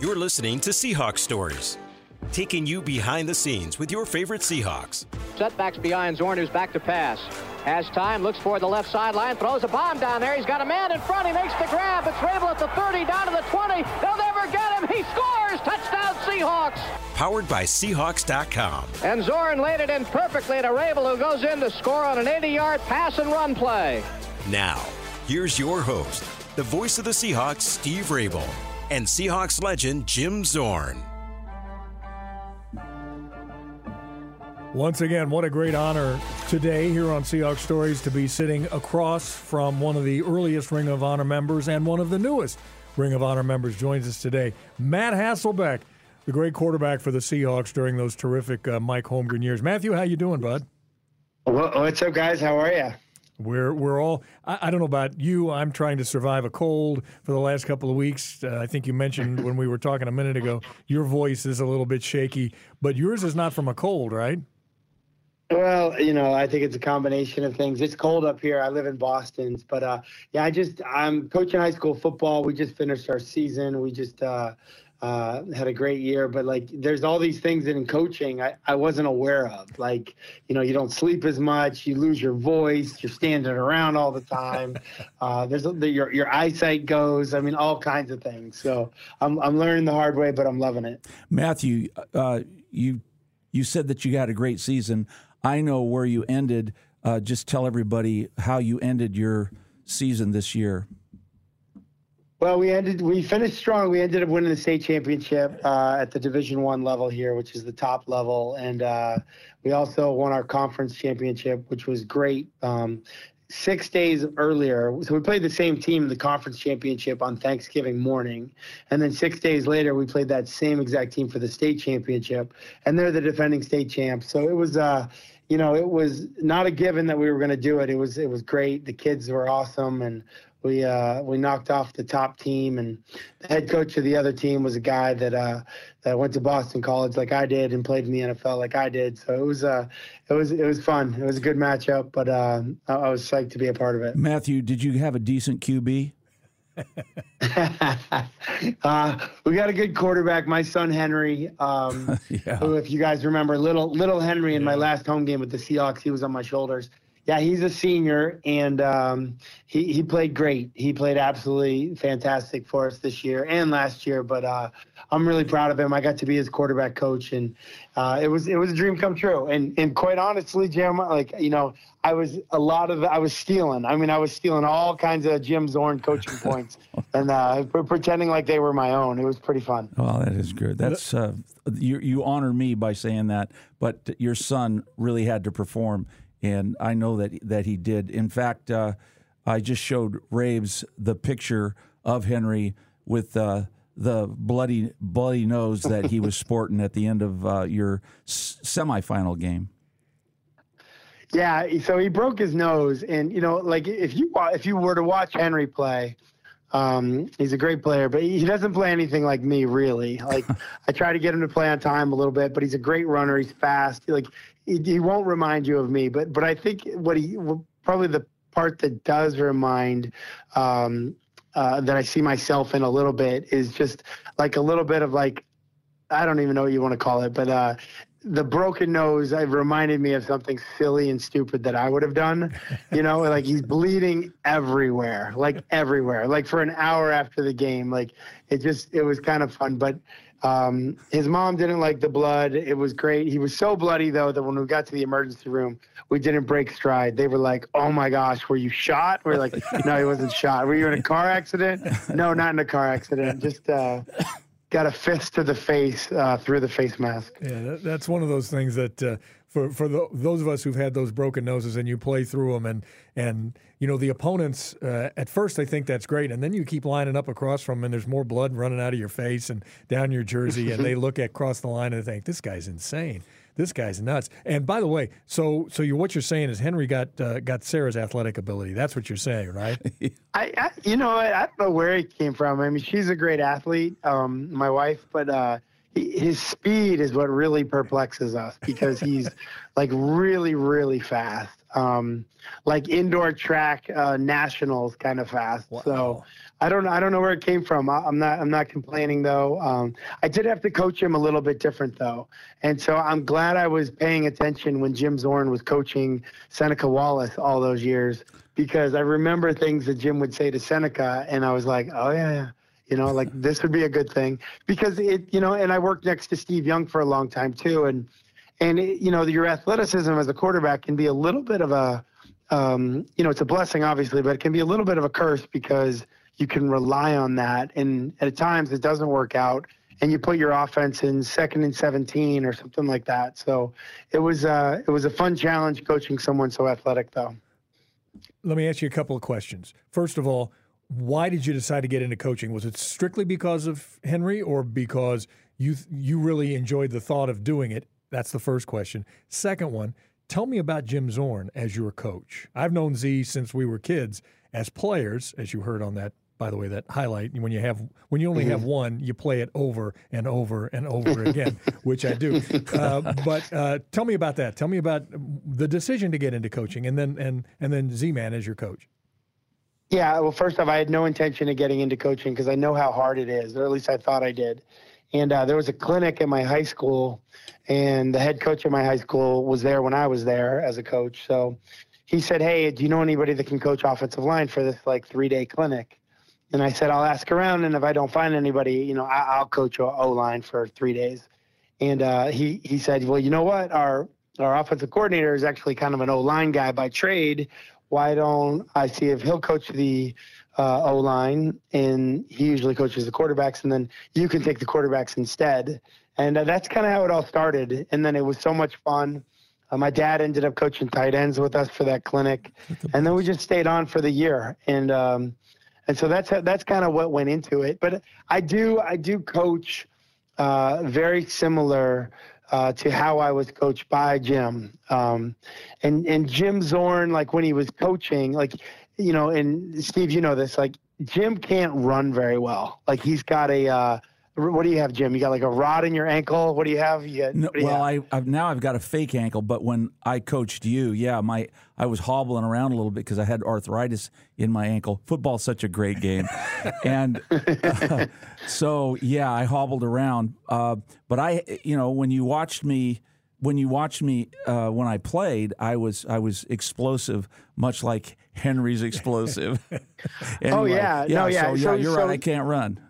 You're listening to Seahawks Stories, taking you behind the scenes with your favorite Seahawks. Setbacks behind Zorn, who's back to pass. Has time, looks for the left sideline, throws a bomb down there. He's got a man in front. He makes the grab. It's Raible at the 30, down to the 20. They'll never get him. He scores. Touchdown, Seahawks. Powered by Seahawks.com. And Zorn laid it in perfectly to Raible, who goes in to score on an 80 yard pass and run play. Now, here's your host, the voice of the Seahawks, Steve Raible, and Seahawks legend, Jim Zorn. Once again, what a great honor today here on Seahawks Stories to be sitting across from one of the earliest Ring of Honor members and one of the newest Ring of Honor members joins us today. Matt Hasselbeck, the great quarterback for the Seahawks during those terrific uh, Mike Holmgren years. Matthew, how you doing, bud? What's up, guys? How are you? We're we're all. I, I, don't know about you. I'm trying to survive a cold for the last couple of weeks. Uh, I think you mentioned when we were talking a minute ago, your voice is a little bit shaky, but yours is not from a cold, right? Well, you know, I think it's a combination of things. It's cold up here. I live in Boston, but uh, yeah, I just I'm coaching high school football. We just finished our season. We just uh, uh, had a great year, but like there's all these things in coaching I, I wasn't aware of. Like, you know, you don't sleep as much, you lose your voice, you're standing around all the time. Uh, there's the, your your eyesight goes. I mean, all kinds of things. So I'm I'm learning the hard way, but I'm loving it. Matthew, uh, you you said that you had a great season. I know where you ended. Uh, just tell everybody how you ended your season this year. Well, we ended. We finished strong. We ended up winning the state championship uh, at the Division One level here, which is the top level, and uh, we also won our conference championship, which was great. Um, six days earlier, so we played the same team in the conference championship on Thanksgiving morning, and then six days later, we played that same exact team for the state championship, and they're the defending state champs. So it was. Uh, you know, it was not a given that we were going to do it. It was it was great. The kids were awesome, and we uh, we knocked off the top team. And the head coach of the other team was a guy that uh, that went to Boston College like I did and played in the NFL like I did. So it was uh, it was it was fun. It was a good matchup, but uh, I was psyched to be a part of it. Matthew, did you have a decent QB? uh, we got a good quarterback, my son Henry. Um, yeah. Who, if you guys remember, little little Henry in yeah. my last home game with the Seahawks, he was on my shoulders. Yeah, he's a senior, and um, he he played great. He played absolutely fantastic for us this year and last year. But uh, I'm really proud of him. I got to be his quarterback coach, and uh, it was it was a dream come true. And and quite honestly, Jim, like you know, I was a lot of I was stealing. I mean, I was stealing all kinds of Jim Zorn coaching points and uh, pretending like they were my own. It was pretty fun. Well, that is good. That's uh, you you honor me by saying that, but your son really had to perform, and I know that that he did. In fact, uh, I just showed Raves the picture of Henry with uh, the bloody bloody nose that he was sporting at the end of uh, your s- semifinal game. Yeah, so he broke his nose, and you know, like if you if you were to watch Henry play, um, he's a great player, but he doesn't play anything like me, really. Like I try to get him to play on time a little bit, but he's a great runner. He's fast. Like he, he won't remind you of me, but but I think what he probably the part that does remind um, uh, that I see myself in a little bit is just like a little bit of like I don't even know what you want to call it, but uh, the broken nose it reminded me of something silly and stupid that I would have done. You know, like he's bleeding everywhere, like everywhere, like for an hour after the game. Like it just it was kind of fun, but um, his mom didn't like the blood. It was great. He was so bloody though that when we got to the emergency room, we didn't break stride. They were like, "Oh my gosh, were you shot?" We are like, "No, he wasn't shot. Were you in a car accident?" No, not in a car accident. Just uh, got a fist to the face uh, through the face mask. Yeah, that, that's one of those things that uh, for for the, those of us who've had those broken noses and you play through them and and you know the opponents uh, at first they think that's great and then you keep lining up across from them and there's more blood running out of your face and down your jersey and they look at the line and they think this guy's insane. This guy's nuts. And by the way so so you what you're saying is henry got uh, got sarah's athletic ability. That's what you're saying right? I, I, you know I, I, don't know where he came from. I mean she's a great athlete um my wife but uh his speed is what really perplexes us because he's like really really fast um, like indoor track uh, nationals kind of fast wow. so I don't I don't know where it came from. I, am not I'm not complaining though. Um, I did have to coach him a little bit different though, and so I'm glad I was paying attention when Jim Zorn was coaching Seneca Wallace all those years because I remember things that Jim would say to Seneca, and I was like, oh yeah, yeah. You know, like this would be a good thing because it, you know, and I worked next to Steve Young for a long time too, and and it, you know, your athleticism as a quarterback can be a little bit of a, um, you know, it's a blessing obviously, but it can be a little bit of a curse because you can rely on that, and at times it doesn't work out, and you put your offense in second and 17 or something like that. So it was uh, it was a fun challenge coaching someone so athletic, though. Let me ask you a couple of questions. First of all, why did you decide to get into coaching? Was it strictly because of Henry, or because you you really enjoyed the thought of doing it? That's the first question. Second one, tell me about Jim Zorn as your coach. I've known Z since we were kids as players, as you heard on that by the way, that highlight when you have when you only mm-hmm. have one, you play it over and over and over again, which I do. Uh, but uh, tell me about that. Tell me about the decision to get into coaching, and then and and then Z Man as your coach. Yeah, well, first off, I had no intention of getting into coaching because I know how hard it is, or at least I thought I did. And uh, there was a clinic at my high school, and the head coach at my high school was there when I was there as a coach. So he said, "Hey, do you know anybody that can coach offensive line for this like three day clinic?" And I said, I'll ask around, and if I don't find anybody, you know, I, will coach O line for three days. And uh, he he said, well, you know what, our our offensive coordinator is actually kind of an O line guy by trade. Why don't I see if he'll coach the uh, O line, and he usually coaches the quarterbacks, and then you can take the quarterbacks instead. And uh, that's kind of how it all started. And then it was so much fun. Uh, my dad ended up coaching tight ends with us for that clinic, and then we just stayed on for the year. And um, and so that's that's kind of what went into it. But I do I do coach uh, very similar uh, to how I was coached by Jim. Um, and and Jim Zorn, like when he was coaching, like you know, and Steve, you know this, like Jim can't run very well. Like he's got a uh, what do you have, Jim? You got like a rod in your ankle. What do you have? You got, no, you well, have? I I've, now I've got a fake ankle, but when I coached you, yeah, my I was hobbling around a little bit because I had arthritis in my ankle. Football's such a great game, and uh, so yeah, I hobbled around. Uh, but I, you know, when you watched me. When you watched me uh, when I played, I was I was explosive, much like Henry's explosive. anyway, oh yeah, yeah, no, yeah. So, so yeah, you're so, right. I can't run.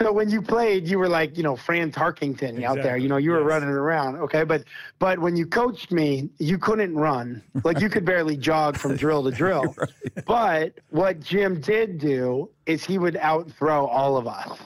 So when you played, you were like, you know, Fran Tarkenton exactly. out there. You know, you were yes. running around. Okay, but but when you coached me, you couldn't run. Like you could barely jog from drill to drill. right. But what Jim did do is he would outthrow all of us.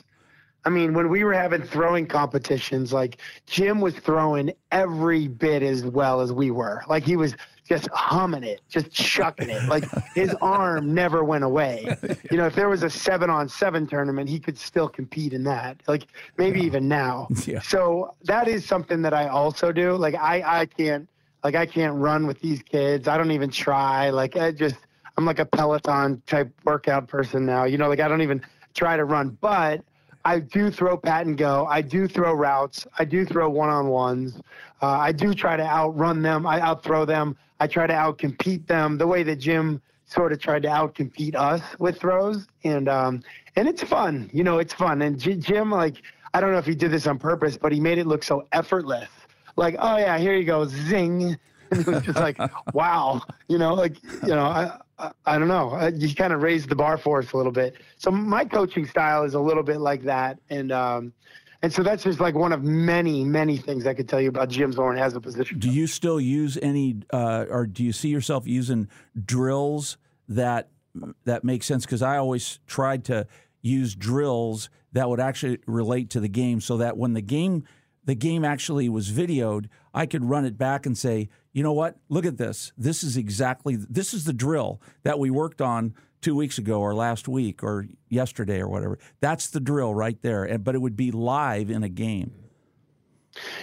I mean, when we were having throwing competitions, like Jim was throwing every bit as well as we were. Like he was just humming it, just chucking it. Like his arm never went away. You know, if there was a seven on seven tournament, he could still compete in that. Like maybe even now. Yeah. So that is something that I also do. Like I, I can't, like I can't run with these kids. I don't even try. Like I just, I'm like a Peloton type workout person now. You know, like I don't even try to run, but I do throw pat and go. I do throw routes. I do throw one on ones. Uh, I do try to outrun them. I outthrow them. I try to outcompete them the way that Jim sort of tried to outcompete us with throws. And um, and it's fun. You know, it's fun. And J- Jim, like, I don't know if he did this on purpose, but he made it look so effortless. Like, oh yeah, here you go, zing. And it was just like, wow. You know, like, you know, I, I, I don't know. You kind of raised the bar for us a little bit. So my coaching style is a little bit like that, and um, and so that's just like one of many, many things I could tell you about Jim Zorn as a position. Do you still use any, uh, or do you see yourself using drills that that make sense? Because I always tried to use drills that would actually relate to the game, so that when the game the game actually was videoed, I could run it back and say, you know what? Look at this. This is exactly this is the drill that we worked on two weeks ago or last week or yesterday or whatever. That's the drill right there. And but it would be live in a game.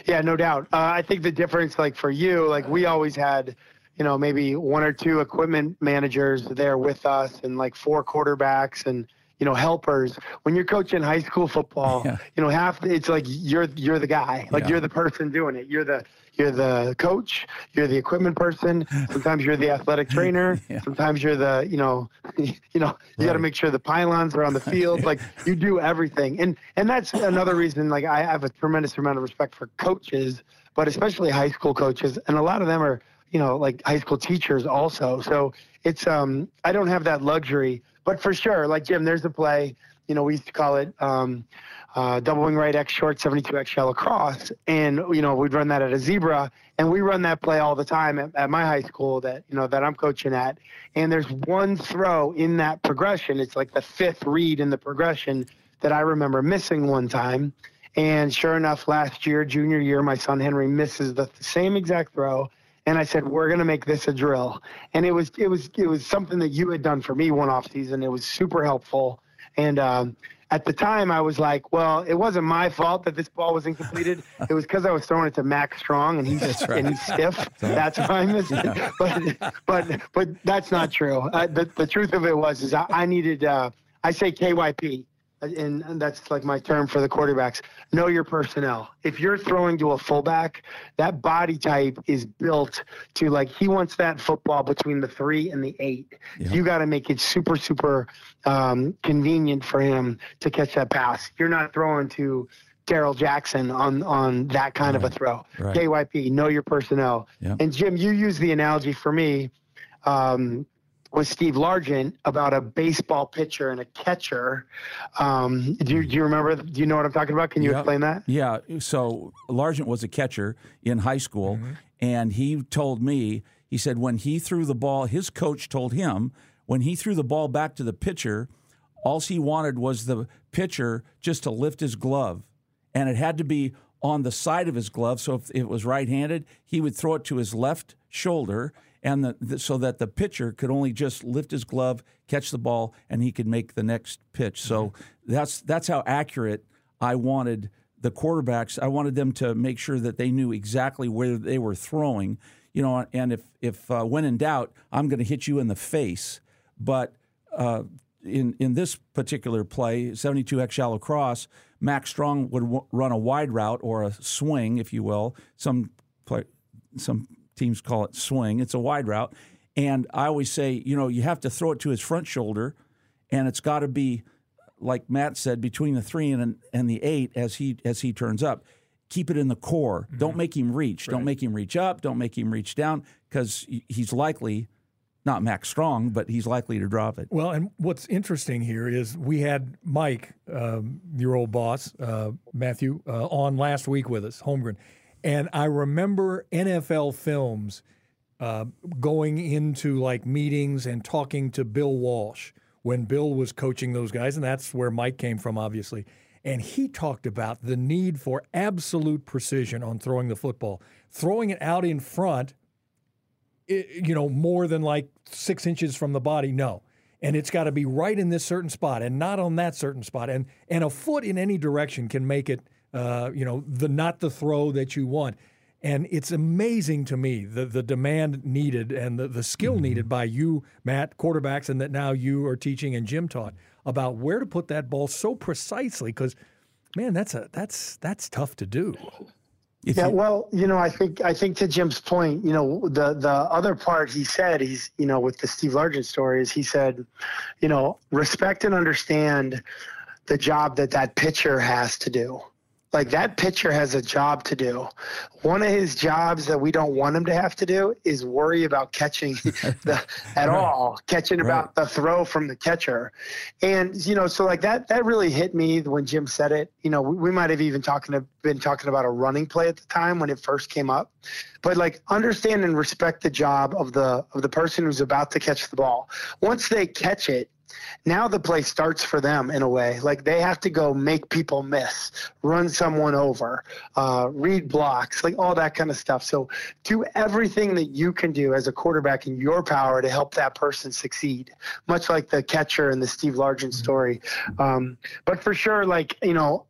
Yeah, no doubt. Uh, I think the difference, like for you, like we always had, you know, maybe one or two equipment managers there with us, and like four quarterbacks and you know, helpers. When you're coaching high school football, yeah. you know, half it's like you're you're the guy, like yeah. you're the person doing it. You're the you're the coach, you're the equipment person. Sometimes you're the athletic trainer. yeah. Sometimes you're the, you know, you know, you right. got to make sure the pylons are on the field. like you do everything, and and that's another reason. Like I have a tremendous amount of respect for coaches, but especially high school coaches, and a lot of them are, you know, like high school teachers also. So it's um, I don't have that luxury, but for sure, like Jim, there's a play. You know, we used to call it. Um, uh, double wing right X short, 72X shallow cross. And, you know, we'd run that at a zebra. And we run that play all the time at, at my high school that, you know, that I'm coaching at. And there's one throw in that progression. It's like the fifth read in the progression that I remember missing one time. And sure enough, last year, junior year, my son Henry misses the, same exact throw. And I said, "We're going to make this a drill." And it was it was it was something that you had done for me one off season. It was super helpful. And um, at the time I was like, well, it wasn't my fault that this ball was incompleted. it was because I was throwing it to Mack Strong and he's right. and he's stiff. That's why I missed it. But but but that's not true. Uh, the the truth of it was is I, I needed uh, I say KYP and that's like my term for the quarterbacks. Know your personnel. If you're throwing to a fullback, that body type is built to like he wants that football between the three and the eight. Yeah. You got to make it super super um, convenient for him to catch that pass. You're not throwing to Darrell Jackson on on that kind right. of a throw. Right. KYP, know your personnel. And Jim, you use the analogy for me. Um, with Steve Largent about a baseball pitcher and a catcher. Um, do, you, do you remember? Do you know what I'm talking about? Can you explain that? Yeah. So Largent was a catcher in high school, mm-hmm. and he told me, he said when he threw the ball, his coach told him when he threw the ball back to the pitcher, all he wanted was the pitcher just to lift his glove, and it had to be on the side of his glove. So if it was right-handed, he would throw it to his left shoulder and the, the, so that the pitcher could only just lift his glove, catch the ball, and he could make the next pitch. So mm-hmm. that's that's how accurate I wanted the quarterbacks. I wanted them to make sure that they knew exactly where they were throwing. You know, and if if uh, when in doubt, I'm going to hit you in the face. But uh, in in this particular play, 72x shallow cross, Mack Strong would w- run a wide route or a swing, if you will. Some play, some teams call it swing. It's a wide route. And I always say, you know, you have to throw it to his front shoulder, and it's got to be, like Matt said, between the three and, and the eight as he as he turns up. Keep it in the core. Mm-hmm. Don't make him reach. Right. Don't make him reach up. Don't make him reach down because he's likely, not Mack Strong, but he's likely to drop it. Well, and what's interesting here is we had Mike, um, your old boss, uh, Matthew, uh, on last week with us, Holmgren and I remember NFL films uh, going into like meetings and talking to Bill Walsh when Bill was coaching those guys, and that's where Mike came from, obviously. And he talked about the need for absolute precision on throwing the football, throwing it out in front, you know, more than like six inches from the body. No. And it's got to be right in this certain spot and not on that certain spot. And and a foot in any direction can make it uh, you know, the not the throw that you want. And it's amazing to me the, the demand needed and the, the skill mm-hmm. needed by you, Matt, quarterbacks, and that now you are teaching and Jim taught about where to put that ball so precisely. Because, man, that's a that's that's tough to do. Yeah, well, you know, I think I think to Jim's point, you know, the the other part he said, he's you know, with the Steve Largent story, is he said, you know, respect and understand the job that that pitcher has to do like that pitcher has a job to do. One of his jobs that we don't want him to have to do is worry about catching the at right. all, catching right. about the throw from the catcher. And you know, so like that that really hit me when Jim said it. You know, we, we might have even talking to, been talking about a running play at the time when it first came up. But like understand and respect the job of the of the person who's about to catch the ball. Once they catch it, now the play starts for them in a way. Like they have to go make people miss, run someone over, uh, read blocks, like all that kind of stuff. So do everything that you can do as a quarterback in your power to help that person succeed, much like the catcher in the Steve Largent story. Um, but for sure, like, you know,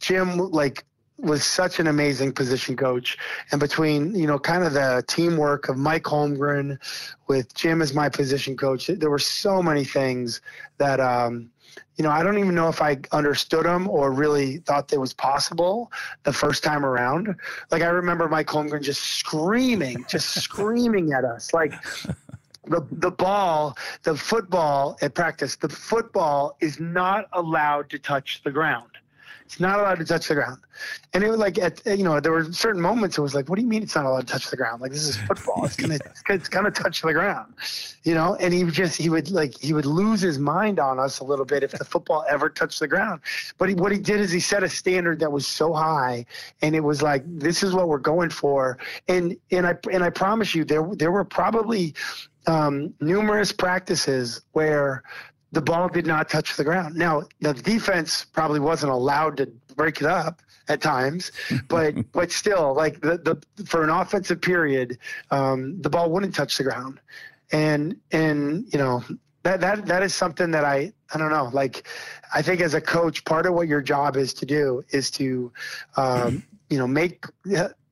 Jim, like, was such an amazing position coach. And between, you know, kind of the teamwork of Mike Holmgren with Jim as my position coach, there were so many things that, um, you know, I don't even know if I understood them or really thought that was possible the first time around. Like I remember Mike Holmgren just screaming, just screaming at us, like the the ball, the football at practice, the football is not allowed to touch the ground. It's not allowed to touch the ground. And it was like, at, you know, there were certain moments it was like, what do you mean it's not allowed to touch the ground? Like, this is football. It's going to, it's going to touch the ground, you know? And he just, he would like, he would lose his mind on us a little bit if the football ever touched the ground. But he, what he did is he set a standard that was so high and it was like, this is what we're going for. And, and I, and I promise you there, there were probably, um, numerous practices where the ball did not touch the ground. Now, the defense probably wasn't allowed to break it up at times, but but still, like the, the for an offensive period, um, the ball wouldn't touch the ground, and and you know that that that is something that I I don't know. Like, I think as a coach, part of what your job is to do is to, um, you know, make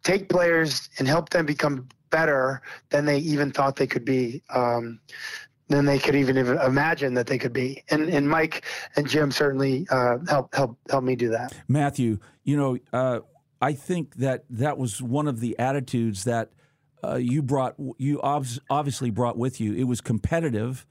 take players and help them become better than they even thought they could be. Um, than they could even imagine that they could be. And and Mike and Jim certainly uh, help help help me do that. Matthew, you know, uh, I think that that was one of the attitudes that uh, you brought. You obviously brought with you. It was competitive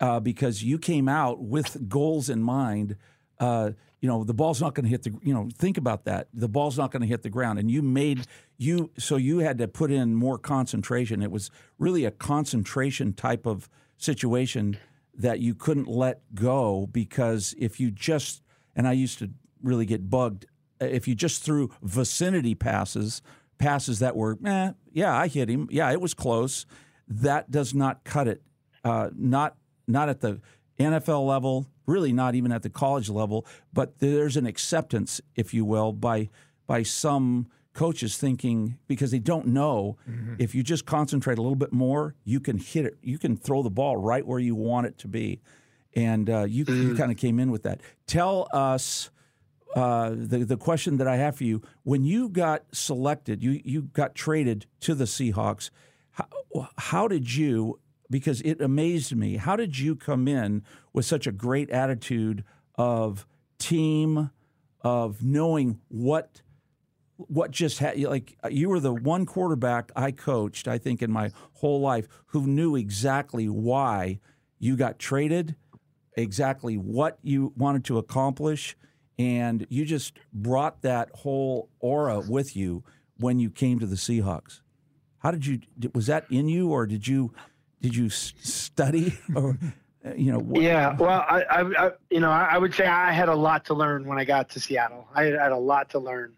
uh, because you came out with goals in mind. Uh, you know, the ball's not going to hit the. You know, think about that. The ball's not going to hit the ground, and you made you so you had to put in more concentration. It was really a concentration type of situation that you couldn't let go because if you just and I used to really get bugged if you just threw vicinity passes, passes that were, eh, yeah, I hit him, yeah, it was close. That does not cut it. Uh, not not at the NFL level, really not even at the college level, but there's an acceptance, if you will, by by some coaches thinking because they don't know mm-hmm. if you just concentrate a little bit more, you can hit it. You can throw the ball right where you want it to be, and uh, you mm-hmm. you kind of came in with that. Tell us. Uh, the the question that I have for you: When you got selected, you you got traded to the Seahawks. How, how did you? Because it amazed me. How did you come in with such a great attitude of team, of knowing what what just had like uh, you were the one quarterback I coached, I think, in my whole life who knew exactly why you got traded, exactly what you wanted to accomplish, and you just brought that whole aura with you when you came to the Seahawks. How did you? Was that in you, or did you did you study or? Uh, you know, what? yeah. Well, I, I, I, you know, I would say I had a lot to learn when I got to Seattle. I had a lot to learn.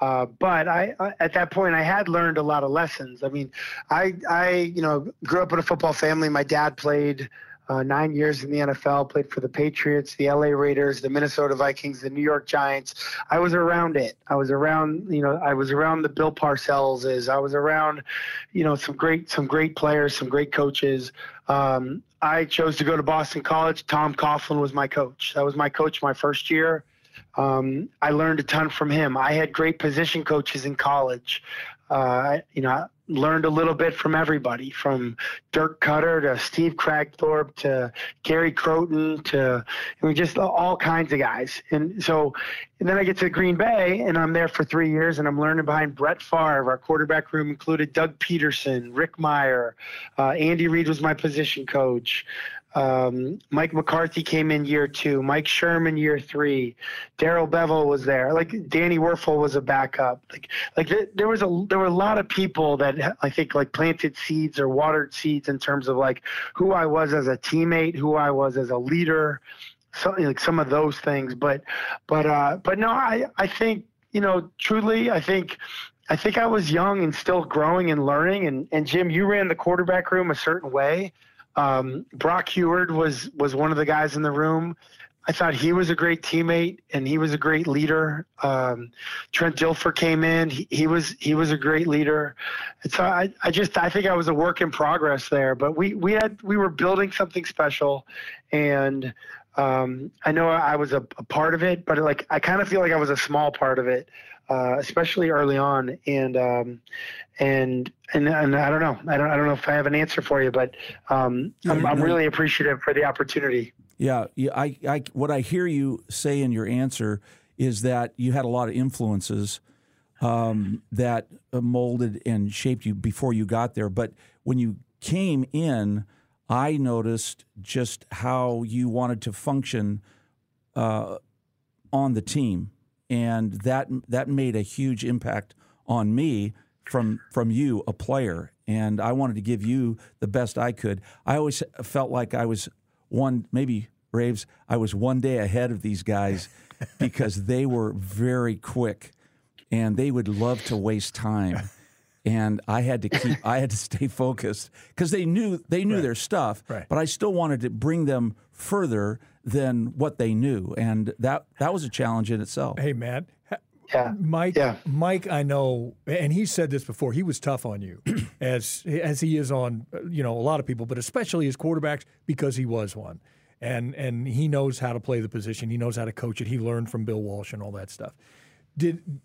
Uh, but I, I, at that point, I had learned a lot of lessons. I mean, I, I, you know, grew up in a football family. My dad played uh, nine years in the NFL, played for the Patriots, the LA Raiders, the Minnesota Vikings, the New York Giants. I was around it. I was around, you know, I was around the Bill Parcellses. I was around, you know, some great, some great players, some great coaches. Um, I chose to go to Boston College. Tom Coughlin was my coach. That was my coach my first year. Um, I learned a ton from him. I had great position coaches in college. Uh, you know, I learned a little bit from everybody, from Dirk Koetter to Steve Kragthorpe to Gary Crowton to I mean, just all kinds of guys. And so, and then I get to Green Bay, and I'm there for three years, and I'm learning behind Brett Favre. Our quarterback room included Doug Pederson, Rick Mirer, uh, Andy Reid was my position coach. Um, Mike McCarthy came in year two. Mike Sherman year three. Darrell Bevell was there. Like Danny Wuerffel was a backup. Like like th- there was a there were a lot of people that I think like planted seeds or watered seeds in terms of like who I was as a teammate, who I was as a leader, something like some of those things. But but uh, but no, I I think you know truly I think I think I was young and still growing and learning. And, and Jim, you ran the quarterback room a certain way. Um, Brock Huard was was one of the guys in the room. I thought he was a great teammate and he was a great leader. Um, Trent Dilfer came in. He, he, was he was a great leader. So I, I just I think I was a work in progress there. But we we had we were building something special, and um, I know I was a, a, part of it, but like I kind of feel like I was a small part of it, uh, especially early on. And um, and and and I don't know, I don't I don't know if I have an answer for you, but um, I'm, I'm really appreciative for the opportunity. Yeah, yeah. I, I what I hear you say in your answer is that you had a lot of influences um, that molded and shaped you before you got there, but when you came in I noticed just how you wanted to function uh, on the team, and that that made a huge impact on me from from you, a player. And I wanted to give you the best I could. I always felt like I was one, maybe Raves. I was one day ahead of these guys because they were very quick, and they would love to waste time and I had to keep I had to stay focused because they knew they knew right. their stuff, right. but I still wanted to bring them further than what they knew, and that that was a challenge in itself. Hey, Matt. Yeah. Mike, yeah. Mike, I know, and he said this before. He was tough on you, as as he is on, you know, a lot of people, but especially his quarterbacks because he was one, and and he knows how to play the position. He knows how to coach it. He learned from Bill Walsh and all that stuff. Did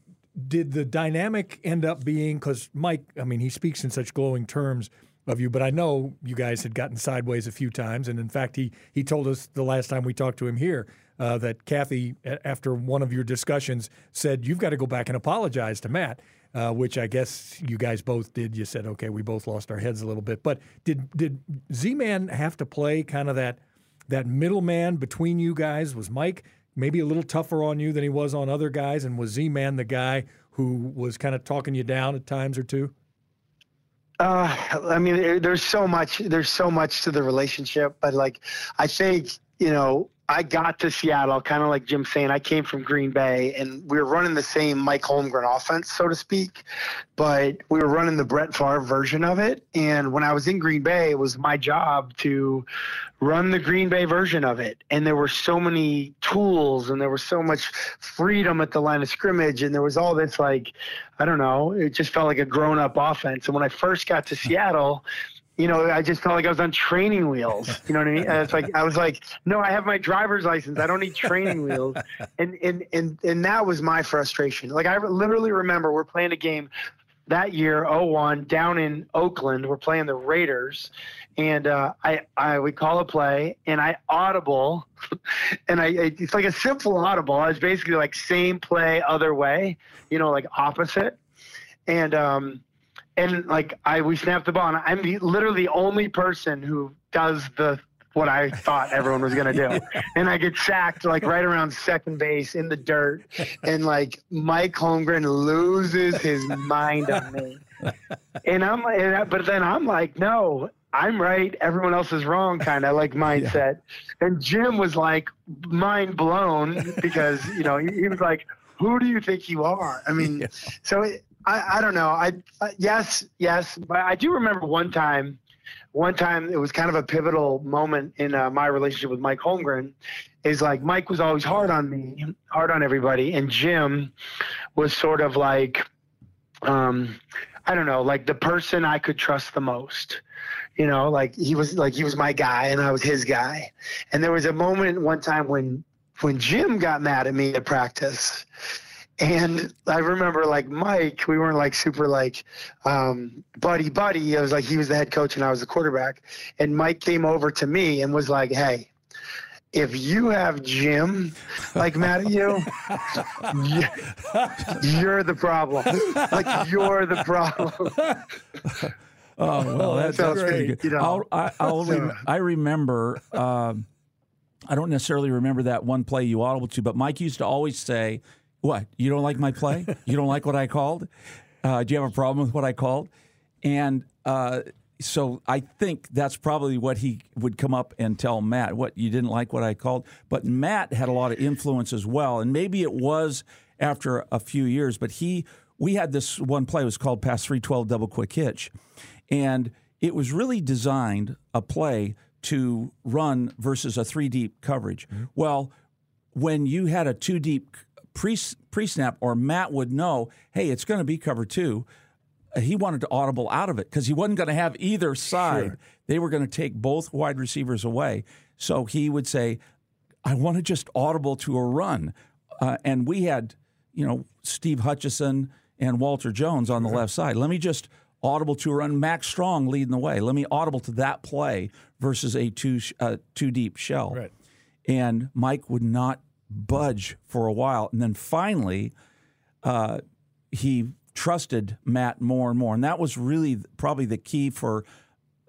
did the dynamic end up being because Mike? I mean, he speaks in such glowing terms of you, but I know you guys had gotten sideways a few times, and in fact, he he told us the last time we talked to him here uh, that Kathy, after one of your discussions, said you've got to go back and apologize to Matt. Uh, which I guess you guys both did. You said, okay, we both lost our heads a little bit. But did did Z Man have to play kind of that that middleman between you guys? Was Mike maybe a little tougher on you than he was on other guys? And was Z Man the guy who was kind of talking you down at times or two? Uh, I mean, there's so much. There's so much to the relationship, but like, I think you know, I got to Seattle, kind of like Jim saying, I came from Green Bay and we were running the same Mike Holmgren offense, so to speak, but we were running the Brett Favre version of it. And when I was in Green Bay, it was my job to run the Green Bay version of it. And there were so many tools and there was so much freedom at the line of scrimmage. And there was all this, like, I don't know, it just felt like a grown up offense. And when I first got to Seattle, you know, I just felt like I was on training wheels. You know what I mean? And it's like I was like, no, I have my driver's license. I don't need training wheels. And and and and that was my frustration. Like I literally remember we're playing a game that year, 01, down in Oakland. We're playing the Raiders, and uh, I I would call a play, and I audible, and I it's like a simple audible. I was basically like same play, other way, you know, like opposite, and um and like I we snapped the ball, and I'm the, literally the only person who does the what I thought everyone was gonna do, and I get sacked like right around second base in the dirt, and like Mike Holmgren loses his mind on me, and I'm and but then I'm like, no, I'm right, everyone else is wrong, kind of like mindset, yeah. and Jim was like mind blown because you know he, he was like, who do you think you are? I mean, yeah. so. It, I, I don't know. I uh, yes, yes, but I do remember one time. One time, it was kind of a pivotal moment in uh, my relationship with Mike Holmgren. Is like Mike was always hard on me, hard on everybody, and Jim was sort of like, um, I don't know, like the person I could trust the most. You know, like he was like he was my guy and I was his guy. And there was a moment one time when when Jim got mad at me at practice and I remember like Mike, we weren't like super like um, buddy buddy. I was like he was the head coach and I was the quarterback. And Mike came over to me and was like, "Hey, if you have Jim like mad at you, you're the problem. Like you're the problem." Oh well, that sounds pretty good. You know, I'll, I, I'll rem- I remember. Um, I don't necessarily remember that one play you audible to, but Mike used to always say, what? You don't like my play? you don't like what I called? Uh, do you have a problem with what I called? And uh, so I think that's probably what he would come up and tell Matt. What you didn't like what I called, but Matt had a lot of influence as well, and maybe it was after a few years. But he, we had this one play it was called pass three twelve double quick hitch, and it was really designed a play to run versus a three deep coverage. Mm-hmm. Well, when you had a two deep pre snap, or Matt would know, hey, it's going to be cover two. He wanted to audible out of it because he wasn't going to have either side. Sure. They were going to take both wide receivers away. So he would say, I want to just audible to a run. Uh, and we had, you know, Steve Hutchinson and Walter Jones on the left side. Let me just audible to a run. Mack Strong leading the way. Let me audible to that play versus a two uh, two deep shell. Right. And Mike would not budge for a while, and then finally, uh, he trusted Matt more and more, and that was really probably the key for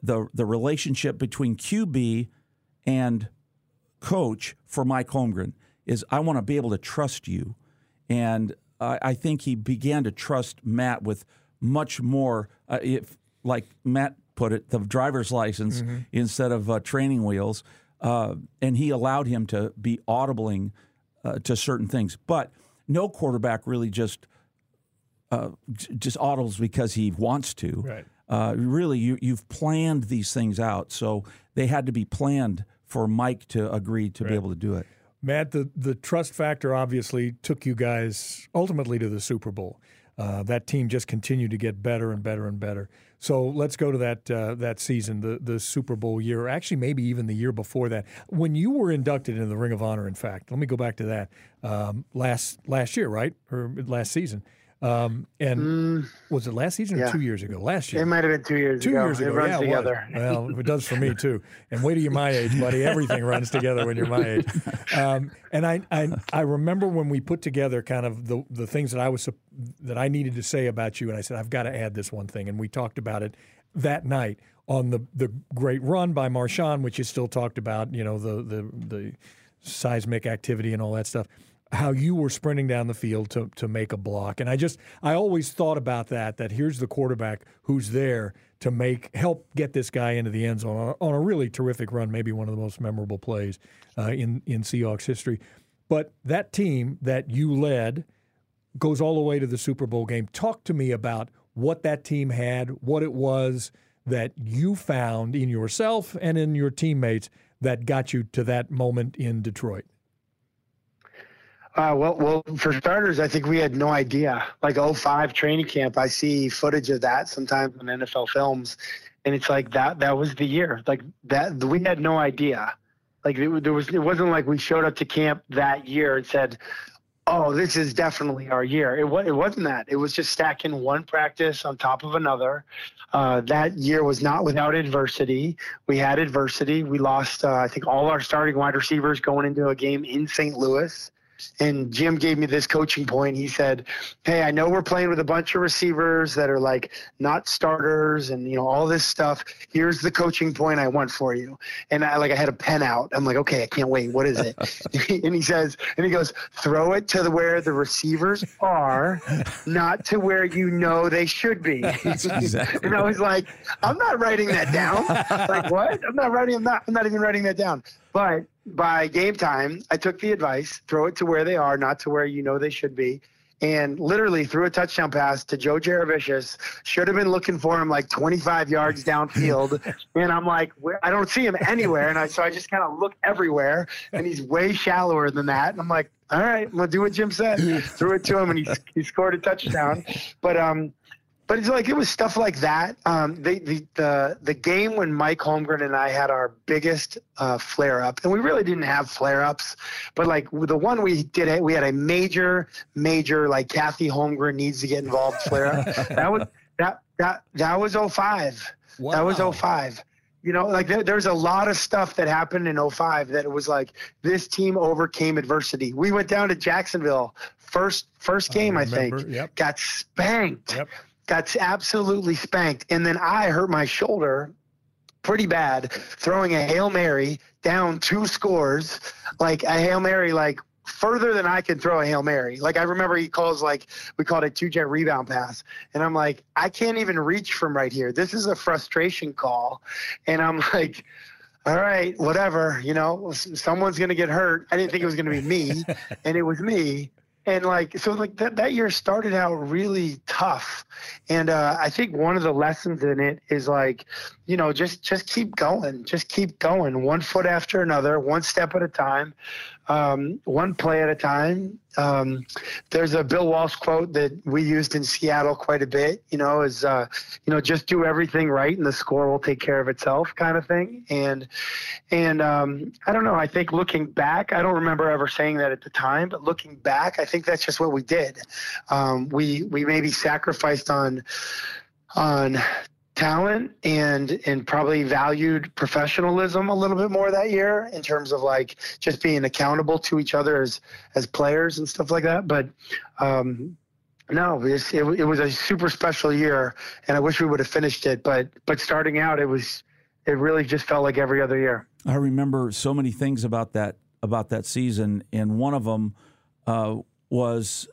the the relationship between QB and coach for Mike Holmgren is I want to be able to trust you, and I, I think he began to trust Matt with much more, uh, if like Matt put it, the driver's license instead of uh, training wheels, uh, and he allowed him to be audibling uh, to certain things, but no quarterback really just uh, just audibles because he wants to. Right. Uh, really, you, you've planned these things out, so they had to be planned for Mike to agree to be able to do it. Matt, the, the trust factor obviously took you guys ultimately to the Super Bowl. Uh, that team just continued to get better and better and better. So let's go to that uh, that season, the the Super Bowl year, actually maybe even the year before that, when you were inducted into the Ring of Honor. In fact, let me go back to that um, last last year, right, or last season. Um, and was it last season or yeah. two years ago? Last year. It might have been two years Two ago. years ago, It runs yeah, it together. Well, it does for me too. And wait till you're my age, buddy. Everything runs together when you're my age. Um, and I, I, I remember when we put together kind of the the things that I was that I needed to say about you, and I said I've got to add this one thing, and we talked about it that night on the the great run by Marshawn, which is still talked about. You know the the the seismic activity and all that stuff how you were sprinting down the field to, to make a block. And I just, I always thought about that, that here's the quarterback who's there to make, help get this guy into the end zone on, a really terrific run, maybe one of the most memorable plays uh, in, in Seahawks history. But that team that you led goes all the way to the Super Bowl game. Talk to me about what that team had, what it was that you found in yourself and in your teammates that got you to that moment in Detroit. Uh, well, well, for starters, I think we had no idea. Like 05 training camp, I see footage of that sometimes on NFL films, and it's like that. That was the year. Like that, we had no idea. Like it, there was, it wasn't like we showed up to camp that year and said, "Oh, this is definitely our year." It was, it wasn't that. It was just stacking one practice on top of another. Uh, that year was not without adversity. We had adversity. We lost, uh, I think, all our starting wide receivers going into a game in St. Louis. And Jim gave me this coaching point. He said, "Hey, I know we're playing with a bunch of receivers that are like not starters, and you know all this stuff. Here's the coaching point I want for you." And I like I had a pen out. I'm like, "Okay, I can't wait. What is it?" and he says, and he goes, "Throw it to the where the receivers are, not to where you know they should be." exactly and I was like, "I'm not writing that down. like what? I'm not writing. I'm not. I'm not even writing that down." But by game time, I took the advice, throw it to where they are, not to where you know they should be. And literally threw a touchdown pass to Joe Jurevicius. Should have been looking for him like 25 yards downfield. and I'm like, I don't see him anywhere. And I, so I just kind of look everywhere, and he's way shallower than that. And I'm like, all right, I'm gonna do what Jim said. Threw it to him, and he he scored a touchdown. But um, but it's like it was stuff like that. Um, the, the the the game when Mike Holmgren and I had our biggest uh, flare up, and we really didn't have flare ups, but like the one we did, we had a major, major like Kathy Holmgren needs to get involved flare up. that was that that that was 05. That was 05 you know like there, there's a lot of stuff that happened in 05 that it was like this team overcame adversity we went down to jacksonville first first game i, think yep. got spanked Yep. Got absolutely spanked and then i hurt my shoulder pretty bad throwing a hail mary down two scores like a hail mary like further than I can throw a Hail Mary. Like I remember he calls like we called it two jet rebound pass. And I'm like, I can't even reach from right here. This is a frustration call. And I'm like, all right, whatever, you know, someone's gonna get hurt. I didn't think it was gonna be me, and it was me. And like so like that, that year started out really tough. And uh, I think one of the lessons in it is like, you know, just just keep going, just keep going, one foot after another, one step at a time, um, one play at a time. Um, there's a Bill Walsh quote that we used in Seattle quite a bit. You know, is uh, you know, just do everything right, and the score will take care of itself, kind of thing. And and um, I don't know. I think looking back, I don't remember ever saying that at the time, but looking back, I think that's just what we did. Um, we we maybe sacrificed on on talent and and probably valued professionalism a little bit more that year in terms of like just being accountable to each other as as players and stuff like that. But um no it, it, was a super special year and i wish we would have finished it but but starting out it was it really just felt like every other year. I remember so many things about that about that season and one of them uh, was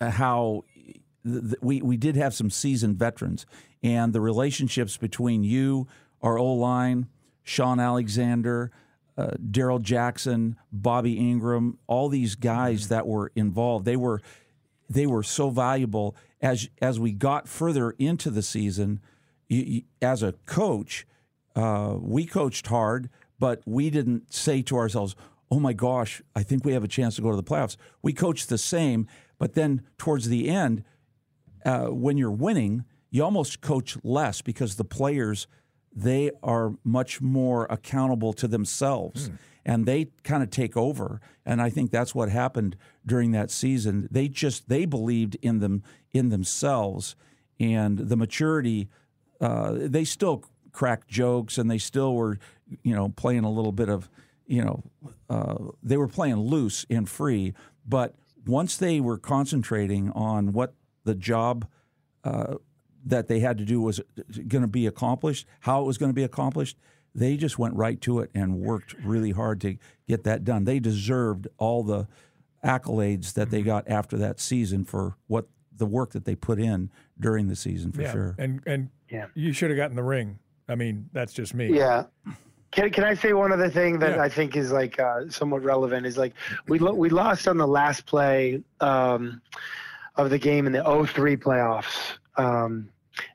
how we we did have some seasoned veterans and the relationships between you, our O line, Shaun Alexander, uh, Darrell Jackson, Bobby Engram, all these guys that were involved, they were they were so valuable as as we got further into the season. You, you, as a coach, uh, we coached hard, but we didn't say to ourselves, "Oh my gosh, I think we have a chance to go to the playoffs." We coached the same, but then towards the end, uh, when you're winning, you almost coach less because the players they are much more accountable to themselves. Mm. and they kind of take over. And i think that's what happened during that season. They just they believed in them in themselves. And the maturity uh, they still cracked jokes and they still were you know playing a little bit of you know uh, they were playing loose and free. But once they were concentrating on what the job uh, that they had to do was going to be accomplished, how it was going to be accomplished, they just went right to it and worked really hard to get that done. They deserved all the accolades that they got after that season for what the work that they put in during the season for yeah. sure. And and yeah. you should have gotten the ring. I mean, that's just me. Yeah. Can, can I say one other thing that yeah. I think is like uh, somewhat relevant is like we lo- we lost on the last play um, of the game in the 03 playoffs. Um,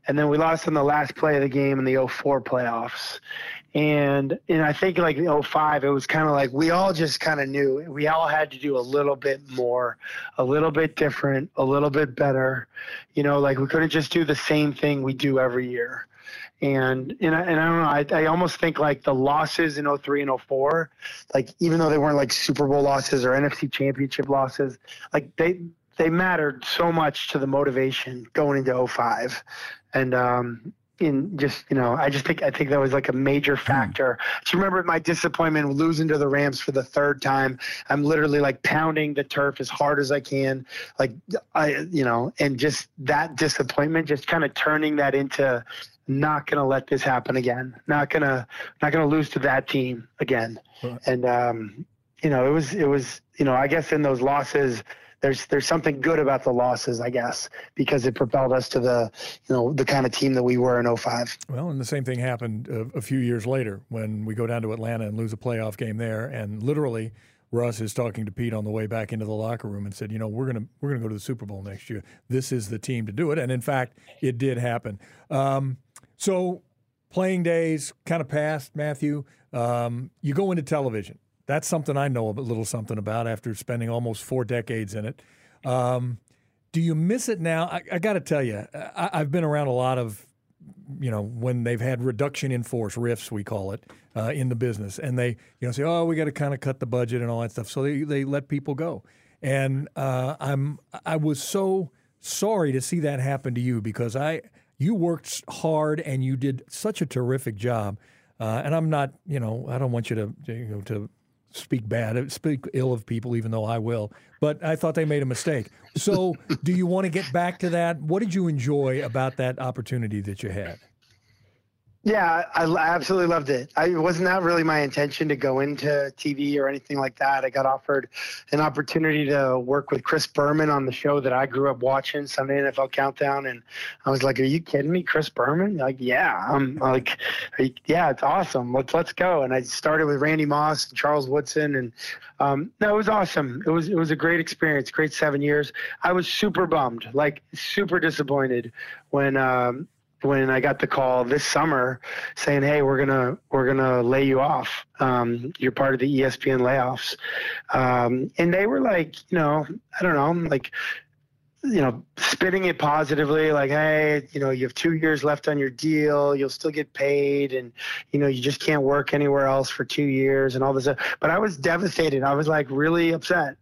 and then we lost in the last play of the game in the 04 playoffs. And and I think like the 05, it was kind of like we all just kind of knew we all had to do a little bit more, a little bit different, a little bit better. You know, like we couldn't just do the same thing we do every year. And and I, and I don't know, I, I almost think like the losses in 03 and 04, like even though they weren't like Super Bowl losses or NFC championship losses, like they they mattered so much to the motivation going into 05 and um in just you know i just think i think that was like a major hmm. factor mm. do you remember my disappointment losing to the rams for the third time i'm literally like pounding the turf as hard as i can like i you know and just that disappointment just kind of turning that into not going to let this happen again not going to not to lose to that team again right. and um you know it was it was you know i guess in those losses there's there's something good about the losses, I guess, because it propelled us to the you know the kind of team that we were in 05. Well, and the same thing happened a, a few years later when we go down to Atlanta and lose a playoff game there, and literally Russ is talking to Pete on the way back into the locker room and said, you know, we're gonna we're gonna go to the Super Bowl next year. This is the team to do it, and in fact, it did happen. Um, so playing days kind of passed, Matthew. Um, you go into television that's something I know a little something about after spending almost four decades in it. Um, do you miss it now? I, I got to tell you, I, have been around a lot of, you know, when they've had reduction in force, RIFs we call it, uh, in the business, and they, you know, say, oh, we got to kind of cut the budget and all that stuff. So they, they let people go, and uh, I'm I was so sorry to see that happen to you because I you worked hard and you did such a terrific job. Uh, and I'm not, you know, I don't want you to, you know, to speak bad, speak ill of people, even though I will. But I thought they made a mistake. So, do you want to get back to that? What did you enjoy about that opportunity that you had? Yeah, I absolutely loved it. I wasn't that really my intention to go into TV or anything like that. I got offered an opportunity to work with Chris Berman on the show that I grew up watching, Sunday NFL Countdown, and I was like, "Are you kidding me, Chris Berman?" Like, yeah, I'm like, yeah, it's awesome. Let's let's go. And I started with Randy Moss and Charles Woodson, and um, no, it was awesome. It was it was a great experience, great seven years. I was super bummed, like super disappointed when um, when I got the call this summer saying, "Hey, we're gonna we're gonna lay you off. Um, you're part of the ESPN layoffs," um, and they were like, you know, I don't know, like you know, spinning it positively, like, hey, you know, you have two years left on your deal, you'll still get paid, and you know, you just can't work anywhere else for two years, and all this. But I was devastated. I was like really upset.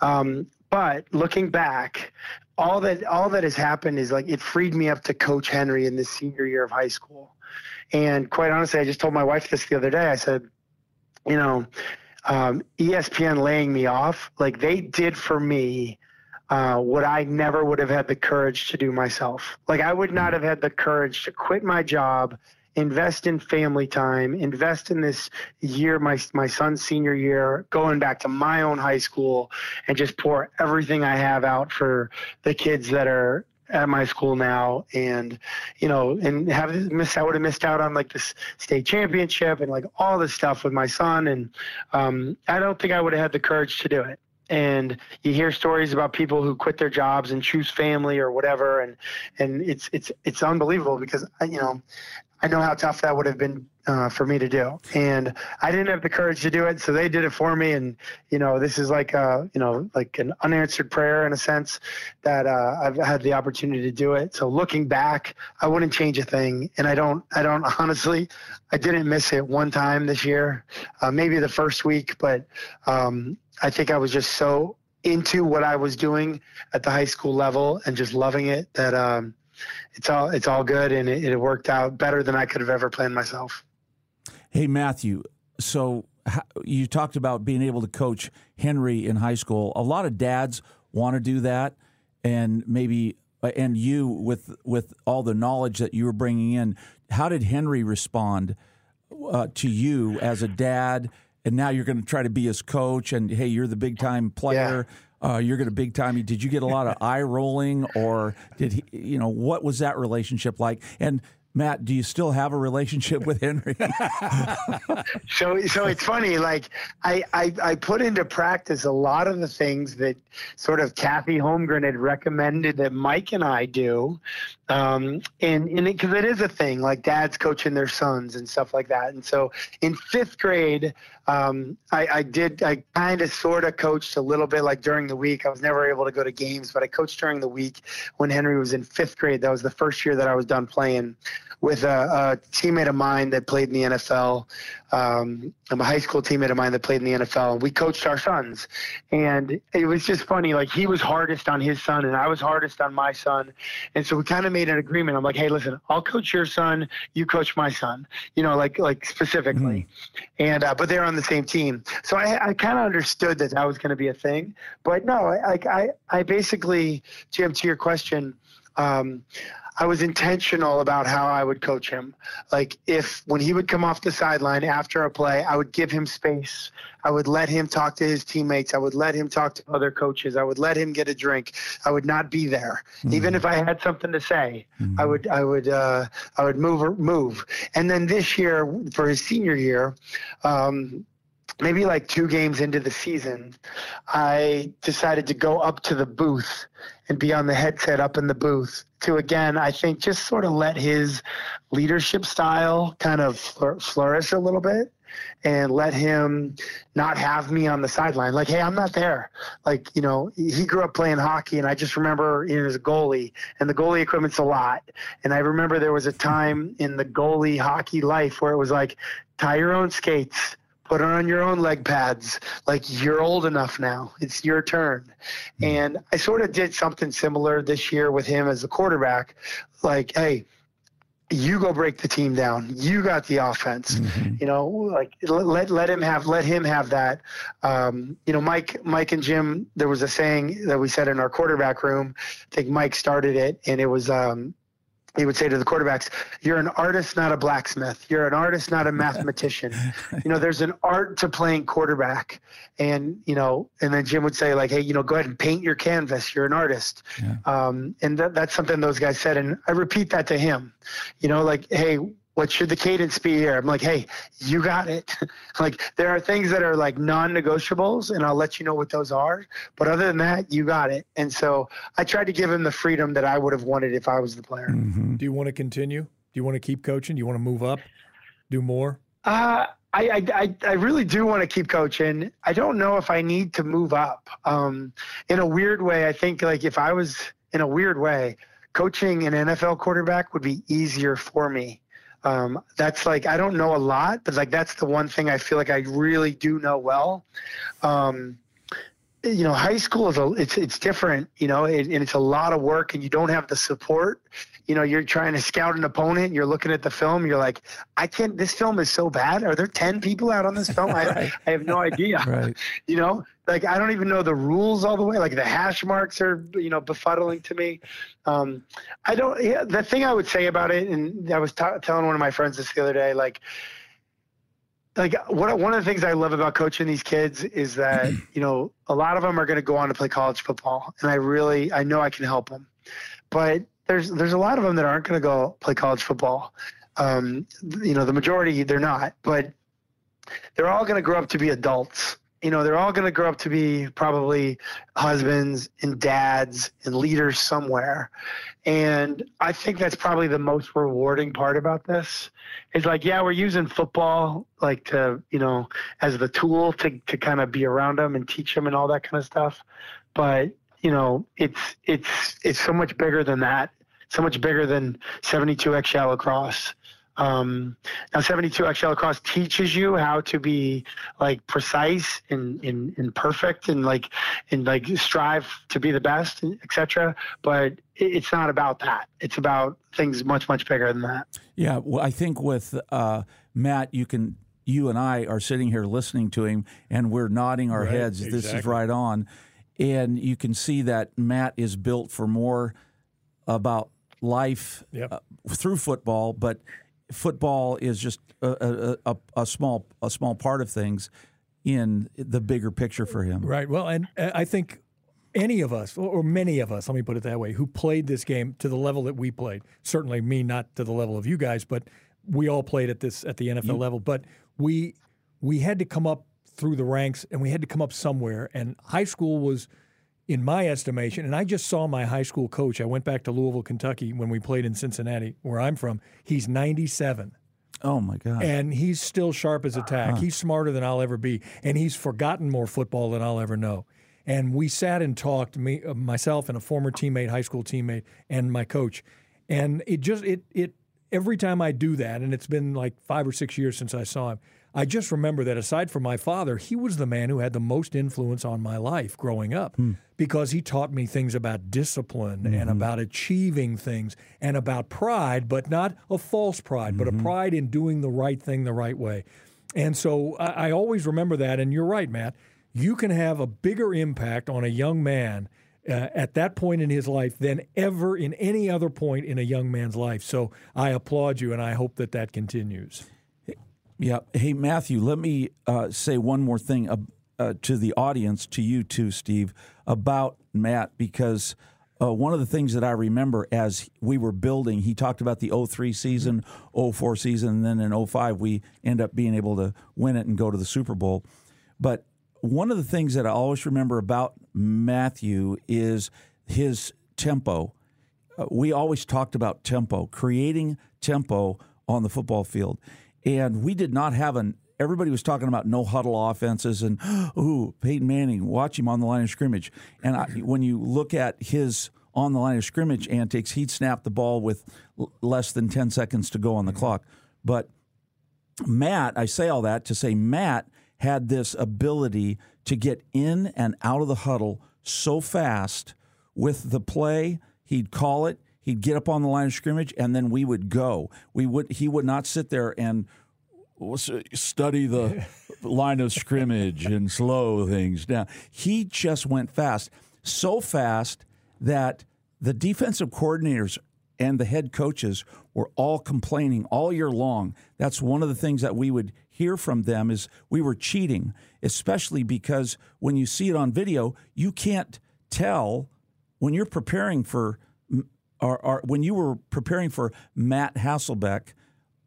Um, but looking back, all that all that has happened is like it freed me up to coach Henry in this senior year of high school. And quite honestly, I just told my wife this the other day. I said, you know, um, ESPN laying me off, like they did for me uh, what I never would have had the courage to do myself. Like I would not have had the courage to quit my job invest in family time, invest in this year, my my son's senior year, going back to my own high school, and just pour everything I have out for the kids that are at my school now. And you know and have missed I would have missed out on like this state championship and like all this stuff with my son. And um, I don't think I would have had the courage to do it. And you hear stories about people who quit their jobs and choose family or whatever. And and it's it's it's unbelievable because you know I know how tough that would have been uh, for me to do, and I didn't have the courage to do it, so they did it for me. And you know, this is like a you know like an unanswered prayer in a sense that uh, I've had the opportunity to do it. So looking back, I wouldn't change a thing, and I don't I don't honestly I didn't miss it one time this year, uh, maybe the first week, but um, I think I was just so into what I was doing at the high school level and just loving it that. Um, it's all it's all good, and it, it worked out better than I could have ever planned myself. Hey Matthew, so you talked about being able to coach Henry in high school. A lot of dads want to do that, and maybe and you with with all the knowledge that you were bringing in. How did Henry respond uh, to you as a dad? And now you're going to try to be his coach, and hey, you're the big time player. Yeah uh, you're going to big time. Did you get a lot of eye rolling, or did he? You know, what was that relationship like? And Matt, do you still have a relationship with Henry? so, so it's funny. Like I, I, I put into practice a lot of the things that sort of Kathy Holmgren had recommended that Mike and I do, um, and and because it, it is a thing, like dads coaching their sons and stuff like that. And so, in fifth grade, um, I, I did. I kind of sort of coached a little bit, like during the week. I was never able to go to games, but I coached during the week when Henry was in fifth grade. That was the first year that I was done playing with a, a teammate of mine that played in the NFL. Um, I'm a high school teammate of mine that played in the NFL, we coached our sons. And it was just funny. Like he was hardest on his son, and I was hardest on my son. And so we kind of made an agreement. I'm like, hey, listen, I'll coach your son, you coach my son. You know, like like specifically. Mm. And uh, but they're on the same team, so I, I kind of understood that that was going to be a thing. But no, I I I basically, Jim, to your question. Um, I was intentional about how I would coach him. Like if when he would come off the sideline after a play, I would give him space. I would let him talk to his teammates. I would let him talk to other coaches. I would let him get a drink. I would not be there, mm-hmm. even if I had something to say. Mm-hmm. I would I would uh, I would move move. And then this year for his senior year. Um, maybe like two games into the season, I decided to go up to the booth and be on the headset up in the booth to again, I think just sort of let his leadership style kind of flourish a little bit and let him not have me on the sideline. Like, hey, I'm not there. Like, you know, he grew up playing hockey, and I just remember you know, a goalie, and the goalie equipment's a lot. And I remember there was a time in the goalie hockey life where it was like, tie your own skates put on your own leg pads. Like you're old enough now. It's your turn. Mm-hmm. And I sort of did something similar this year with him as a quarterback. Like, hey, you go break the team down. You got the offense. Mm-hmm. You know, like let let him have let him have that. Um, you know, Mike Mike and Jim. There was a saying that we said in our quarterback room. I think Mike started it, and it was um, he would say to the quarterbacks, You're an artist, not a blacksmith. You're an artist, not a mathematician. you know, there's an art to playing quarterback. And, you know, and then Jim would say, like, hey, you know, go ahead and paint your canvas. You're an artist. Yeah. Um, and that, that's something those guys said. And I repeat that to him, you know, like, hey, what should the cadence be here? I'm like, hey, you got it. like there are things that are like non-negotiables, and I'll let you know what those are. But other than that, you got it. And so I tried to give him the freedom that I would have wanted if I was the player. Mm-hmm. Do you want to continue? Do you want to keep coaching? Do you want to move up? Do more? Uh, I, I, I really do want to keep coaching. I don't know if I need to move up. Um, in a weird way, I think like if I was in a weird way, coaching an NFL quarterback would be easier for me um, that's like I don't know a lot, but like that's the one thing I feel like I really do know well. Um, you know, high school is a it's it's different, you know, it, and it's a lot of work, and you don't have the support. You know, you're trying to scout an opponent. You're looking at the film. You're like, I can't. This film is so bad. Are there ten people out on this film? I, I have no idea. Right. You know, like I don't even know the rules all the way. Like the hash marks are, you know, befuddling to me. Um, I don't. Yeah, the thing I would say about it, and I was t- telling one of my friends this the other day, like, like what one of the things I love about coaching these kids is that you know a lot of them are going to go on to play college football, and I really I know I can help them, but there's there's a lot of them that aren't going to go play college football. Um, you know, the majority they're not, but they're all going to grow up to be adults you know, they're all going to grow up to be probably husbands and dads and leaders somewhere. And I think that's probably the most rewarding part about this is like, yeah, we're using football like to, you know, as the tool to, to kind of be around them and teach them and all that kind of stuff. But, you know, it's, it's, it's so much bigger than that. So much bigger than 72X shallow lacrosse. Um, now 72 XL Lacrosse teaches you how to be like precise and, and, and perfect and like and like strive to be the best, etc. But it's not about that. It's about things much much bigger than that. Yeah, well, I think with uh, Matt, you can you and I are sitting here listening to him, and we're nodding our right, heads. Exactly. This is right on, and you can see that Matt is built for more about life yep. uh, through football, but football is just a, a, a, small a small part of things in the bigger picture for him. Right. Well, and uh, I think any of us, or many of us, let me put it that way, who played this game to the level that we played. Certainly, me not to the level of you guys, but we all played at this at the NFL you, level. But we we had to come up through the ranks, and we had to come up somewhere. And high school was in my estimation, and I just saw my high school coach. I went back to Louisville, Kentucky when we played in Cincinnati, where I'm from. He's 97. Oh my God! And he's still sharp as a tack. He's smarter than I'll ever be, and he's forgotten more football than I'll ever know. And we sat and talked, me, uh, myself and a former teammate, high school teammate, and my coach. And it just it it every time I do that, and it's been like five or six years since I saw him. I just remember that aside from my father, he was the man who had the most influence on my life growing up hmm. because he taught me things about discipline mm-hmm. and about achieving things and about pride, but not a false pride, mm-hmm. but a mm-hmm. pride in doing the right thing the right way. And so I, I always remember that. And you're right, Matt. You can have a bigger impact on a young man. Uh, at that point in his life than ever in any other point in a young man's life. So I applaud you, and I hope that that continues. Yeah. Hey, Matthew, let me uh, say one more thing uh, uh, to the audience, to you too, Steve, about Matt, because uh, one of the things that I remember as we were building, he talked about the 03 season, 04 season, and then in 05, we end up being able to win it and go to the Super Bowl. But one of the things that I always remember about Matthew is his tempo. Uh, we always talked about tempo, creating tempo on the football field. And we did not have an everybody was talking about no huddle offenses and ooh Peyton Manning watch him on the line of scrimmage. And I, when you look at his on the line of scrimmage antics he'd snap the ball with l- less than 10 seconds to go on the mm-hmm. clock. But Matt I say all that to say Matt had this ability to get in and out of the huddle so fast with the play. He'd call it He'd get up on the line of scrimmage, and then we would go. We would. He would not sit there and study the line of scrimmage and slow things down. He just went fast, so fast that the defensive coordinators and the head coaches were all complaining all year long. That's one of the things that we would hear from them is we were cheating, especially because when you see it on video, you can't tell when you're preparing for or, or when you were preparing for Matt Hasselbeck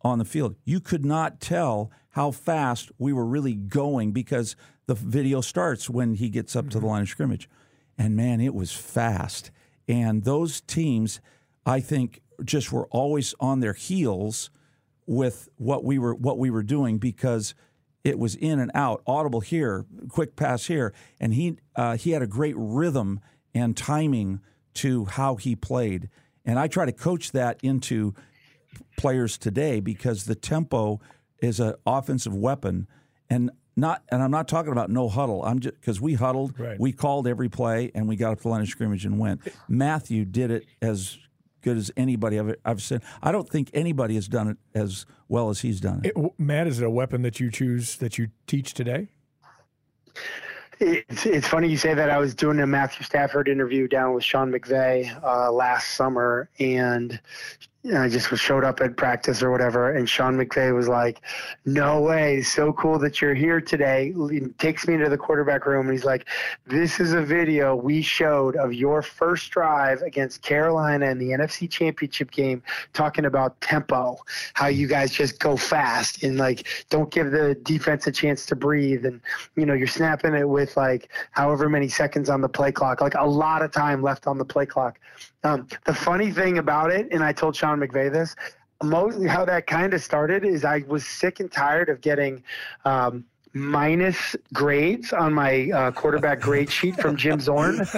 on the field. You could not tell how fast we were really going because the video starts when he gets up to the line of scrimmage. And man, it was fast. And those teams, I think, just were always on their heels with what we were what we were doing because it was in and out, audible here, quick pass here, and he uh, he had a great rhythm and timing to how he played, and I try to coach that into players today because the tempo is an offensive weapon, and not and I'm not talking about no huddle. I'm just because we huddled, Right. we called every play, and we got up to the line of scrimmage and went. Matthew did it as good as anybody I've, I've seen. I don't think anybody has done it as well as he's done it. It- Matt, is it a weapon that you choose that you teach today? It's, it's funny you say that. I was doing a Matthew Stafford interview down with Sean McVay uh, last summer, and I just showed up at practice or whatever, and Sean McVay was like, "No way! So cool that you're here today." He takes me into the quarterback room, and he's like, "This is a video we showed of your first drive against Carolina in the NFC Championship game, talking about tempo, how you guys just go fast and like don't give the defense a chance to breathe, and you know you're snapping it with like however many seconds on the play clock, like a lot of time left on the play clock." Um, the funny thing about it, and I told Sean McVay this, mostly how that kind of started is I was sick and tired of getting um, minus grades on my uh, quarterback grade sheet from Jim Zorn,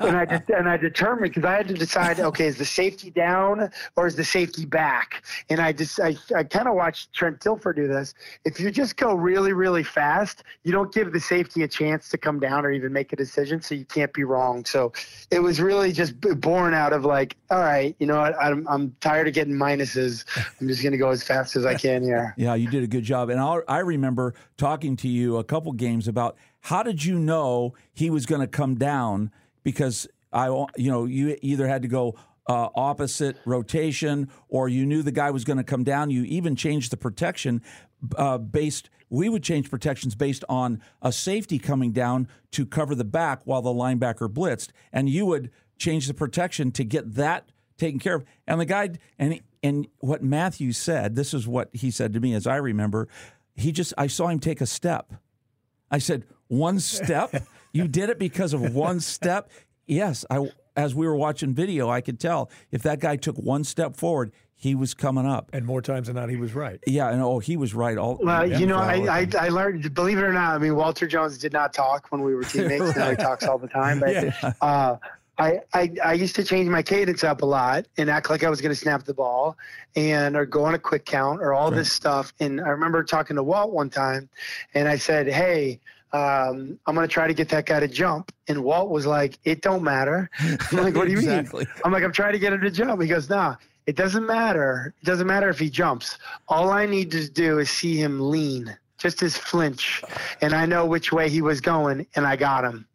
and I de- and I determined because I had to decide, okay, is the safety down or is the safety back? And I just I, I kind of watched Trent Dilfer do this. If you just go really really fast, you don't give the safety a chance to come down or even make a decision, so you can't be wrong. So it was really just born out of like, all right, you know what, I'm I'm tired of getting minuses. I'm just gonna go as fast as I can here. Yeah, you did a good job. And I, I remember talking to you a couple games about how did you know he was going to come down because I, you know, you either had to go uh, opposite rotation or you knew the guy was going to come down. You even changed the protection uh, based. We would change protections based on a safety coming down to cover the back while the linebacker blitzed, and you would change the protection to get that taken care of. And the guy and and what Matthew said, this is what he said to me as I remember. He just I saw him take a step. I said, "One step? you did it because of one step?" Yes, I as we were watching video, I could tell if that guy took one step forward, he was coming up. And more times than not, he was right. Yeah, and oh, he was right all Well, you know, I, I. I learned, believe it or not, I mean, Walter Jones did not talk when we were teammates. Now he talks all the time. But Yeah. uh, I, I, I used to change my cadence up a lot and act like I was going to snap the ball and or go on a quick count or all this stuff. And I remember talking to Walt one time and I said, Hey, um, I'm going to try to get that guy to jump. And Walt was like, It don't matter. I'm like, What do you Exactly. mean? I'm like, I'm trying to get him to jump. He goes, Nah, it doesn't matter. It doesn't matter if he jumps. All I need to do is see him lean, just his flinch. And I know which way he was going, and I got him.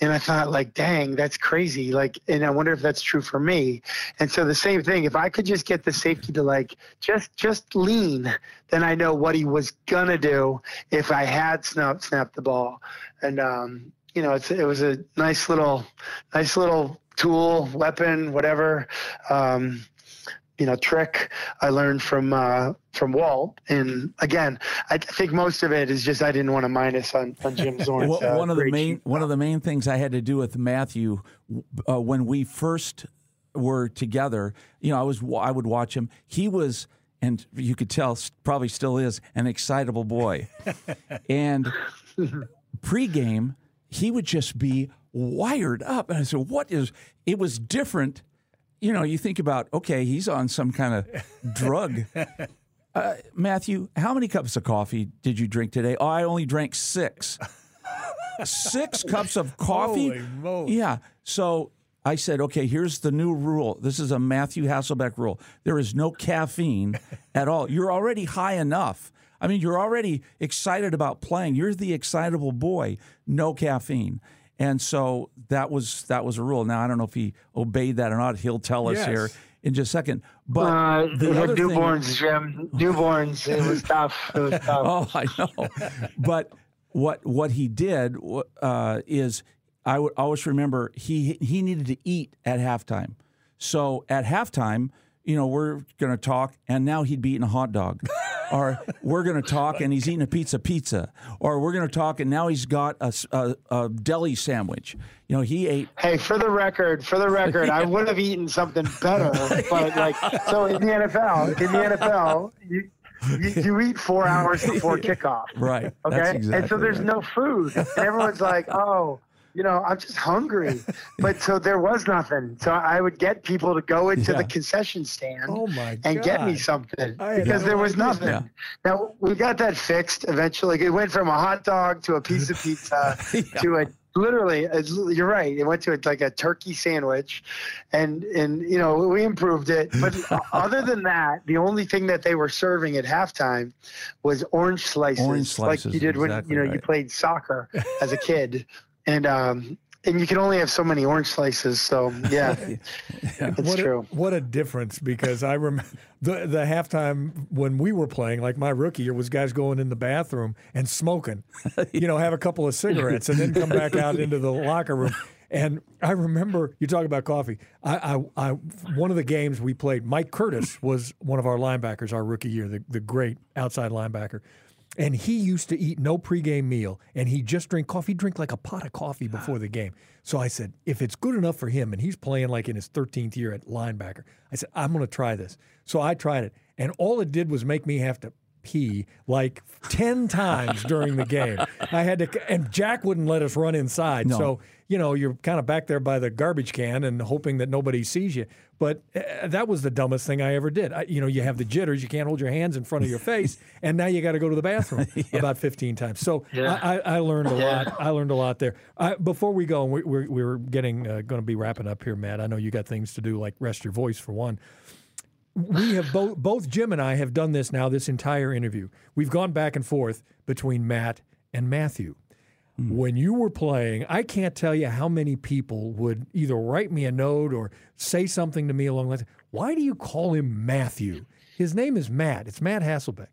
And I thought, like, dang, that's crazy. Like, and I wonder if that's true for me. And so the same thing, if I could just get the safety to like just just lean, then I know what he was gonna do if I had snap snapped the ball. And um, you know, it's it was a nice little nice little tool, weapon, whatever. Um, you know trick I learned from uh, from Walt. And again, I think most of it is just I didn't want to minus on, on Jim Zorn's. Well, uh, one of the main one of the main things I had to do with Matthew uh, when we first were together, you know, I was I would watch him. He was, and you could tell, probably still is, an excitable boy. and pregame, he would just be wired up, and I said, "What is?" It was different. You know, you think about, okay, he's on some kind of drug. Uh, Matthew, how many cups of coffee did you drink today? Oh, I only drank six. six cups of coffee? Yeah. So I said, okay, here's the new rule. This is a Matthew Hasselbeck rule. There is no caffeine at all. You're already high enough. I mean, you're already excited about playing. You're the excitable boy. No caffeine. And so that was that was a rule. Now I don't know if he obeyed that or not. He'll tell us Yes. here in just a second. But Uh, the other newborns, Jim. Newborns. It was tough. It was tough. Oh, I know. but what what he did uh, is I would always remember he he needed to eat at halftime. So at halftime, you know, we're going to talk, and now he'd be eating a hot dog. or we're going to talk, and he's eating a pizza pizza. Or we're going to talk, and now he's got a, a, a, deli sandwich. You know, he ate. Hey, for the record, for the record, yeah. I would have eaten something better. But, like, so in the NFL, in the NFL, you, you, you, eat four hours before kickoff. Right. Okay. Exactly and so there's right. no food. And everyone's like, oh, you know, I'm just hungry. but so there was nothing. So I would get people to go into yeah. the concession stand oh and get me something because there was nothing. Yeah. Now we got that fixed eventually. It went from a hot dog to a piece of pizza yeah. to a literally you're right it went to a, like a turkey sandwich and and you know we improved it but other than that the only thing that they were serving at halftime was orange slices, orange slices like you did exactly when you know right. you played soccer as a kid and um and you can only have so many orange slices. So yeah, yeah. it's what true. A, what a difference! Because I remember the the halftime when we were playing, like my rookie year, was guys going in the bathroom and smoking. you know, have a couple of cigarettes and then come back out into the locker room. And I remember you talk about coffee. I, I, I, one of the games we played, Mike Curtis was one of our linebackers our rookie year, the, the great outside linebacker. And he used to eat no pregame meal, and he just drink coffee. He'd drink like a pot of coffee ah. before the game. So I said, if it's good enough for him, and he's playing like in his 13th year at linebacker, I said, I'm going to try this. So I tried it, and all it did was make me have to pee like 10 times during the game. I had to, and Jack wouldn't let us run inside. No. So, you know, you're kind of back there by the garbage can and hoping that nobody sees you. But uh, that was the dumbest thing I ever did. I, you know, you have the jitters, you can't hold your hands in front of your face, and now you got to go to the bathroom yeah. about 15 times. So yeah. I, I, learned a lot. I learned a lot there. I, before we go, we, we're, we're getting uh, going to be wrapping up here, Matt. I know you got things to do, like rest your voice for one we have both both Jim and I have done this now this entire interview. We've gone back and forth between Matt and Matthew. Mm. When you were playing, I can't tell you how many people would either write me a note or say something to me along the lines. Why do you call him Matthew? His name is Matt. It's Matt Hasselbeck.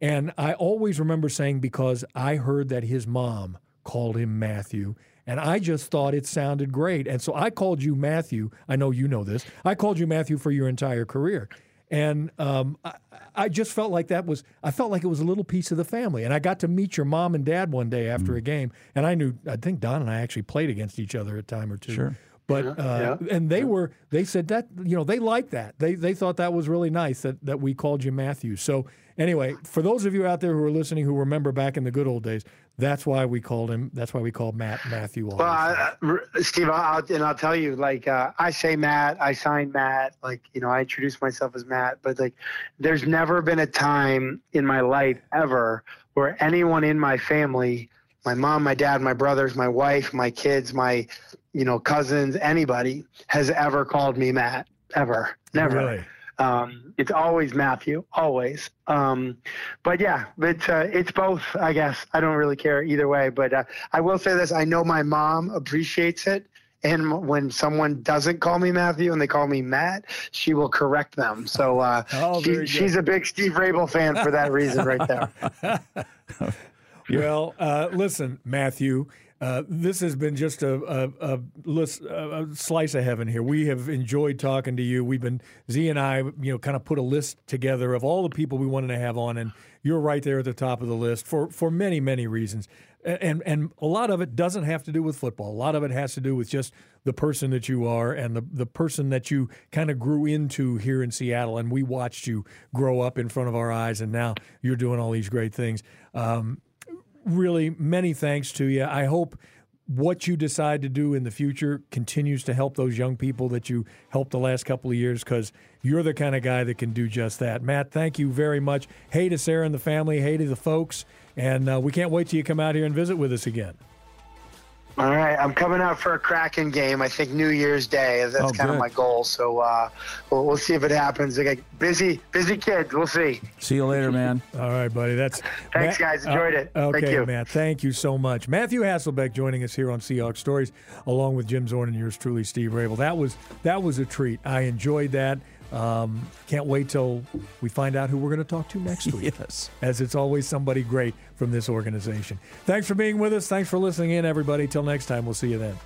And I always remember saying because I heard that his mom called him Matthew. And I just thought it sounded great. And so I called you Matthew. I know you know this. I called you Matthew for your entire career. And um, I, I, just felt like that was, I felt like it was a little piece of the family. And I got to meet your mom and dad one day after mm. a game. And I knew, I think Don and I actually played against each other a time or two. Sure. But uh, yeah. and they were they said that you know they liked that they they thought that was really nice that that we called you Matthew. So anyway, for those of you out there who are listening who remember back in the good old days, that's why we called him. That's why we called Matt Matthew. Well, I, Steve, I'll, and I'll tell you, like uh, I say Matt, I sign Matt, like you know, I introduce myself as Matt, but like, there's never been a time in my life ever where anyone in my family, my mom, my dad, my brothers, my wife, my kids, my you know, cousins, anybody has ever called me Matt, ever, never. Really? Um, it's always Matthew, always. Um, but yeah, it's uh, it's both. I guess I don't really care either way. But uh, I will say this: I know my mom appreciates it, and when someone doesn't call me Matthew and they call me Matt, she will correct them. So uh, oh, she, she's a big Steve Raible fan for that reason, right there. well, uh, listen, Matthew. Uh, this has been just a, a, a, a, slice of heaven here. We have enjoyed talking to you. We've been Z and I, you know, kind of put a list together of all the people we wanted to have on, and you're right there at the top of the list for for many many reasons. And and a lot of it doesn't have to do with football. A lot of it has to do with just the person that you are and the the person that you kind of grew into here in Seattle. And we watched you grow up in front of our eyes, and now you're doing all these great things. Um, really many thanks to you. I hope what you decide to do in the future continues to help those young people that you helped the last couple of years because you're the kind of guy that can do just that. Matt, thank you very much. Hey to Sarah and the family. Hey to the folks. And uh, we can't wait till you come out here and visit with us again. All right, I'm coming out for a Kraken game. I think New Year's Day. That's oh, kind good. of my goal. So uh, we'll, we'll, see if it happens. I busy, busy kids. We'll see. See you later, man. All right, buddy. That's thanks, Matt, guys. Enjoyed uh, it. Okay, thank you. Matt. Thank you so much. Matthew Hasselbeck joining us here on Seahawks Stories, along with Jim Zorn and yours truly, Steve Raible. That was that was a treat. I enjoyed that. Um, can't wait till we find out who we're going to talk to next week. yes. As it's always somebody great from this organization. Thanks for being with us. Thanks for listening in, everybody. Till next time, we'll see you then.